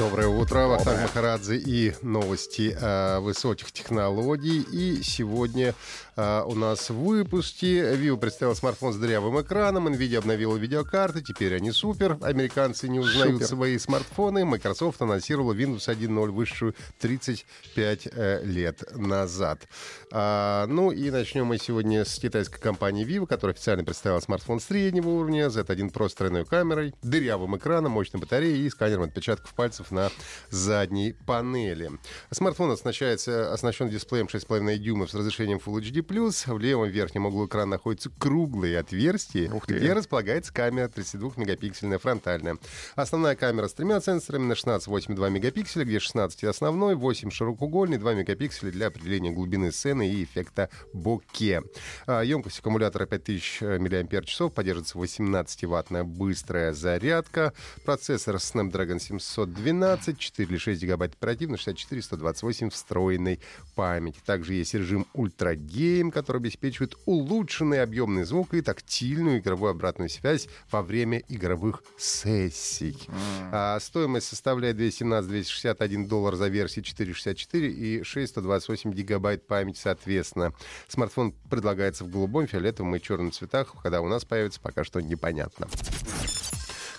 Доброе утро, Вахтанг Махарадзе и новости э, высоких технологий. И сегодня э, у нас в выпуске Vivo представил смартфон с дырявым экраном, NVIDIA обновила видеокарты, теперь они супер. Американцы не узнают супер. свои смартфоны. Microsoft анонсировала Windows 1.0 высшую 35 э, лет назад. А, ну и начнем мы сегодня с китайской компании Vivo, которая официально представила смартфон среднего уровня, Z1 Pro с тройной камерой, дырявым экраном, мощной батареей и сканером отпечатков пальцев на задней панели. Смартфон оснащается, оснащен дисплеем 6,5 дюймов с разрешением Full HD+. В левом верхнем углу экрана находится круглое отверстие, где располагается камера 32-мегапиксельная фронтальная. Основная камера с тремя сенсорами на 16 8,2 мегапикселя, где 16 основной, 8 широкоугольный, 2 мегапикселя для определения глубины сцены и эффекта боке. А, емкость аккумулятора 5000 мАч, поддерживается 18-ваттная быстрая зарядка. Процессор Snapdragon 712 12, 4 или 6 гигабайт оперативно, 64, 128 встроенной памяти. Также есть режим Ultra Game, который обеспечивает улучшенный объемный звук и тактильную игровую обратную связь во время игровых сессий. Mm. А, стоимость составляет 217-261 доллар за версии 464 и 628 гигабайт памяти соответственно. Смартфон предлагается в голубом, фиолетовом и черном цветах. Когда у нас появится, пока что непонятно.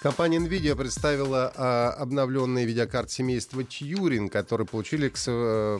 Компания NVIDIA представила а, обновленные видеокарты семейства Turing, которые получили к, э,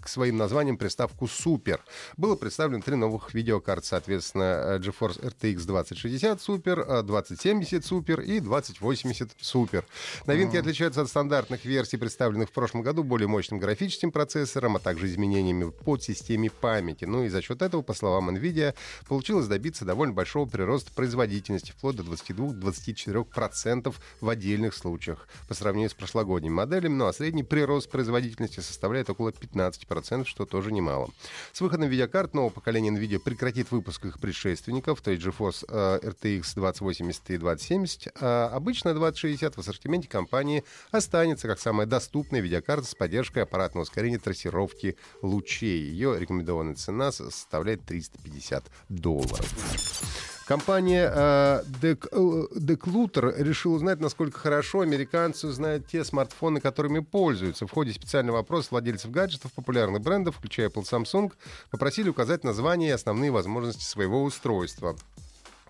к своим названиям приставку Super. Было представлено три новых видеокарты, соответственно, GeForce RTX 2060 Super, 2070 Super и 2080 Super. Новинки mm. отличаются от стандартных версий, представленных в прошлом году, более мощным графическим процессором, а также изменениями под системе памяти. Ну и за счет этого, по словам NVIDIA, получилось добиться довольно большого прироста производительности, вплоть до 22-24% процентов в отдельных случаях по сравнению с прошлогодними моделями, ну а средний прирост производительности составляет около 15%, что тоже немало. С выходом видеокарт нового поколения NVIDIA прекратит выпуск их предшественников, то есть GeForce э, RTX 2080 и 2070, а обычно 2060 в ассортименте компании останется как самая доступная видеокарта с поддержкой аппаратного ускорения трассировки лучей. Ее рекомендованная цена составляет 350 долларов. Компания э, Declutter решила узнать, насколько хорошо американцы знают те смартфоны, которыми пользуются. В ходе специального опроса владельцев гаджетов популярных брендов, включая Apple Samsung, попросили указать название и основные возможности своего устройства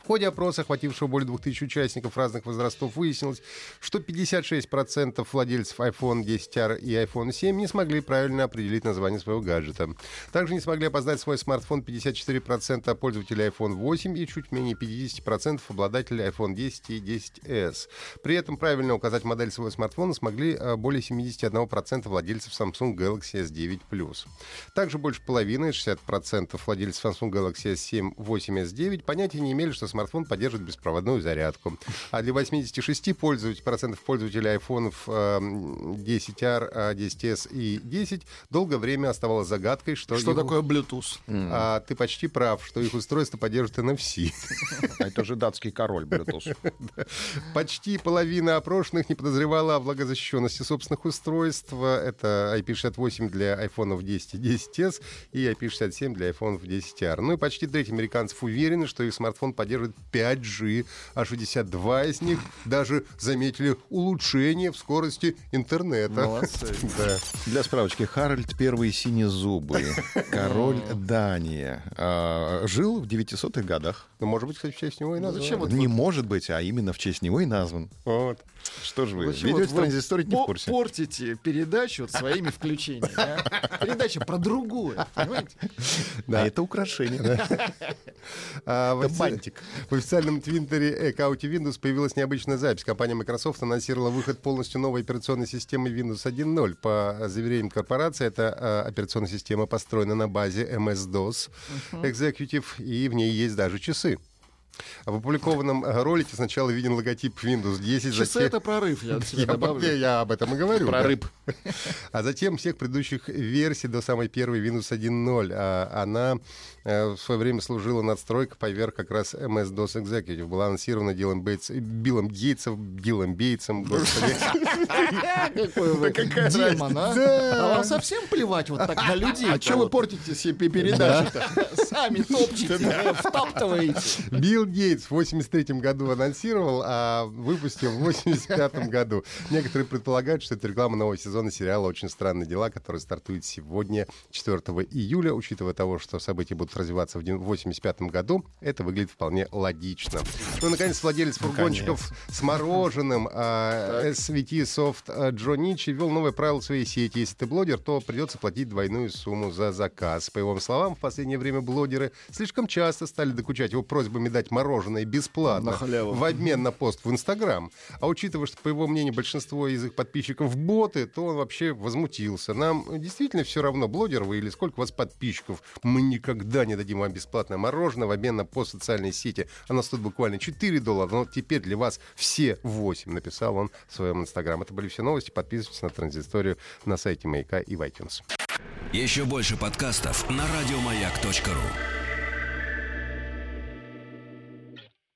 ходе опроса, охватившего более 2000 участников разных возрастов, выяснилось, что 56% владельцев iPhone 10R и iPhone 7 не смогли правильно определить название своего гаджета. Также не смогли опознать свой смартфон 54% пользователей iPhone 8 и чуть менее 50% обладателей iPhone 10 и 10s. При этом правильно указать модель своего смартфона смогли а, более 71% владельцев Samsung Galaxy S9 Plus. Также больше половины, 60% владельцев Samsung Galaxy S7, 8, S9 понятия не имели, что смартфон поддерживает беспроводную зарядку. А для 86 пользователей, процентов пользователей iPhone 10R, 10s и 10 долгое время оставалось загадкой, что... Что их... такое Bluetooth? А, ты почти прав, что их устройство поддерживает NFC. Это же датский король Bluetooth. Почти половина опрошенных не подозревала о влагозащищенности собственных устройств. Это IP68 для iPhone 10 и 10s и IP67 для iPhone 10R. Ну и почти треть американцев уверены, что их смартфон поддерживает поддерживает 5G, а 62 из них даже заметили улучшение в скорости интернета. Молодцы. Да. Для справочки, Харальд первый синезубый, король Дания, а, жил в 900-х годах. Ну, может быть, кстати, в честь него и назван. Зачем Не может быть, а именно в честь него и назван. Вот. Что же вы, Зачем ведете вот транзисторить не в курсе? портите передачу вот своими включениями. А? Передача про другую, понимаете? Да, это украшение. А, это бантик. В официальном твиттере аккаунте Windows появилась необычная запись. Компания Microsoft анонсировала выход полностью новой операционной системы Windows 1.0. По заверениям корпорации, эта а, операционная система построена на базе MS-DOS Executive, и в ней есть даже часы. В опубликованном э, ролике сначала виден логотип Windows 10, Часы затем... это прорыв, я Я, добавлю. я об этом и говорю. да. Прорыв. А затем всех предыдущих версий до самой первой Windows 1.0. А она э, в свое время служила надстройкой поверх как раз MS-DOS Executive. Была анонсирована Дилом Бейтс, Биллом Гейтсом, Дилом Бейтсом, господи. Демон, а? Вам совсем плевать вот так на людей? А что вы портите себе передачу-то? Сами топчете, втаптываете. Билл Гейтс в 83 году анонсировал, а выпустил в 85 году. Некоторые предполагают, что это реклама нового сезона сериала «Очень странные дела», который стартует сегодня, 4 июля. Учитывая того, что события будут развиваться в 85 году, это выглядит вполне логично. Ну, наконец, владелец фургончиков с мороженым а, SVT Soft а, Джо Ничи ввел новое правило своей сети. Если ты блогер, то придется платить двойную сумму за заказ. По его словам, в последнее время блогеры слишком часто стали докучать его просьбами дать мороженое бесплатно На халяву. в обмен на пост в Инстаграм. А учитывая, что, по его мнению, большинство из их подписчиков боты, то он вообще возмутился. Нам действительно все равно, блогер вы или сколько у вас подписчиков. Мы никогда не дадим вам бесплатное мороженое в обмен на пост в социальной сети. Оно стоит буквально 4 доллара, но теперь для вас все 8, написал он в своем Инстаграм. Это были все новости. Подписывайтесь на Транзисторию на сайте Маяка и в iTunes. Еще больше подкастов на радиомаяк.ру.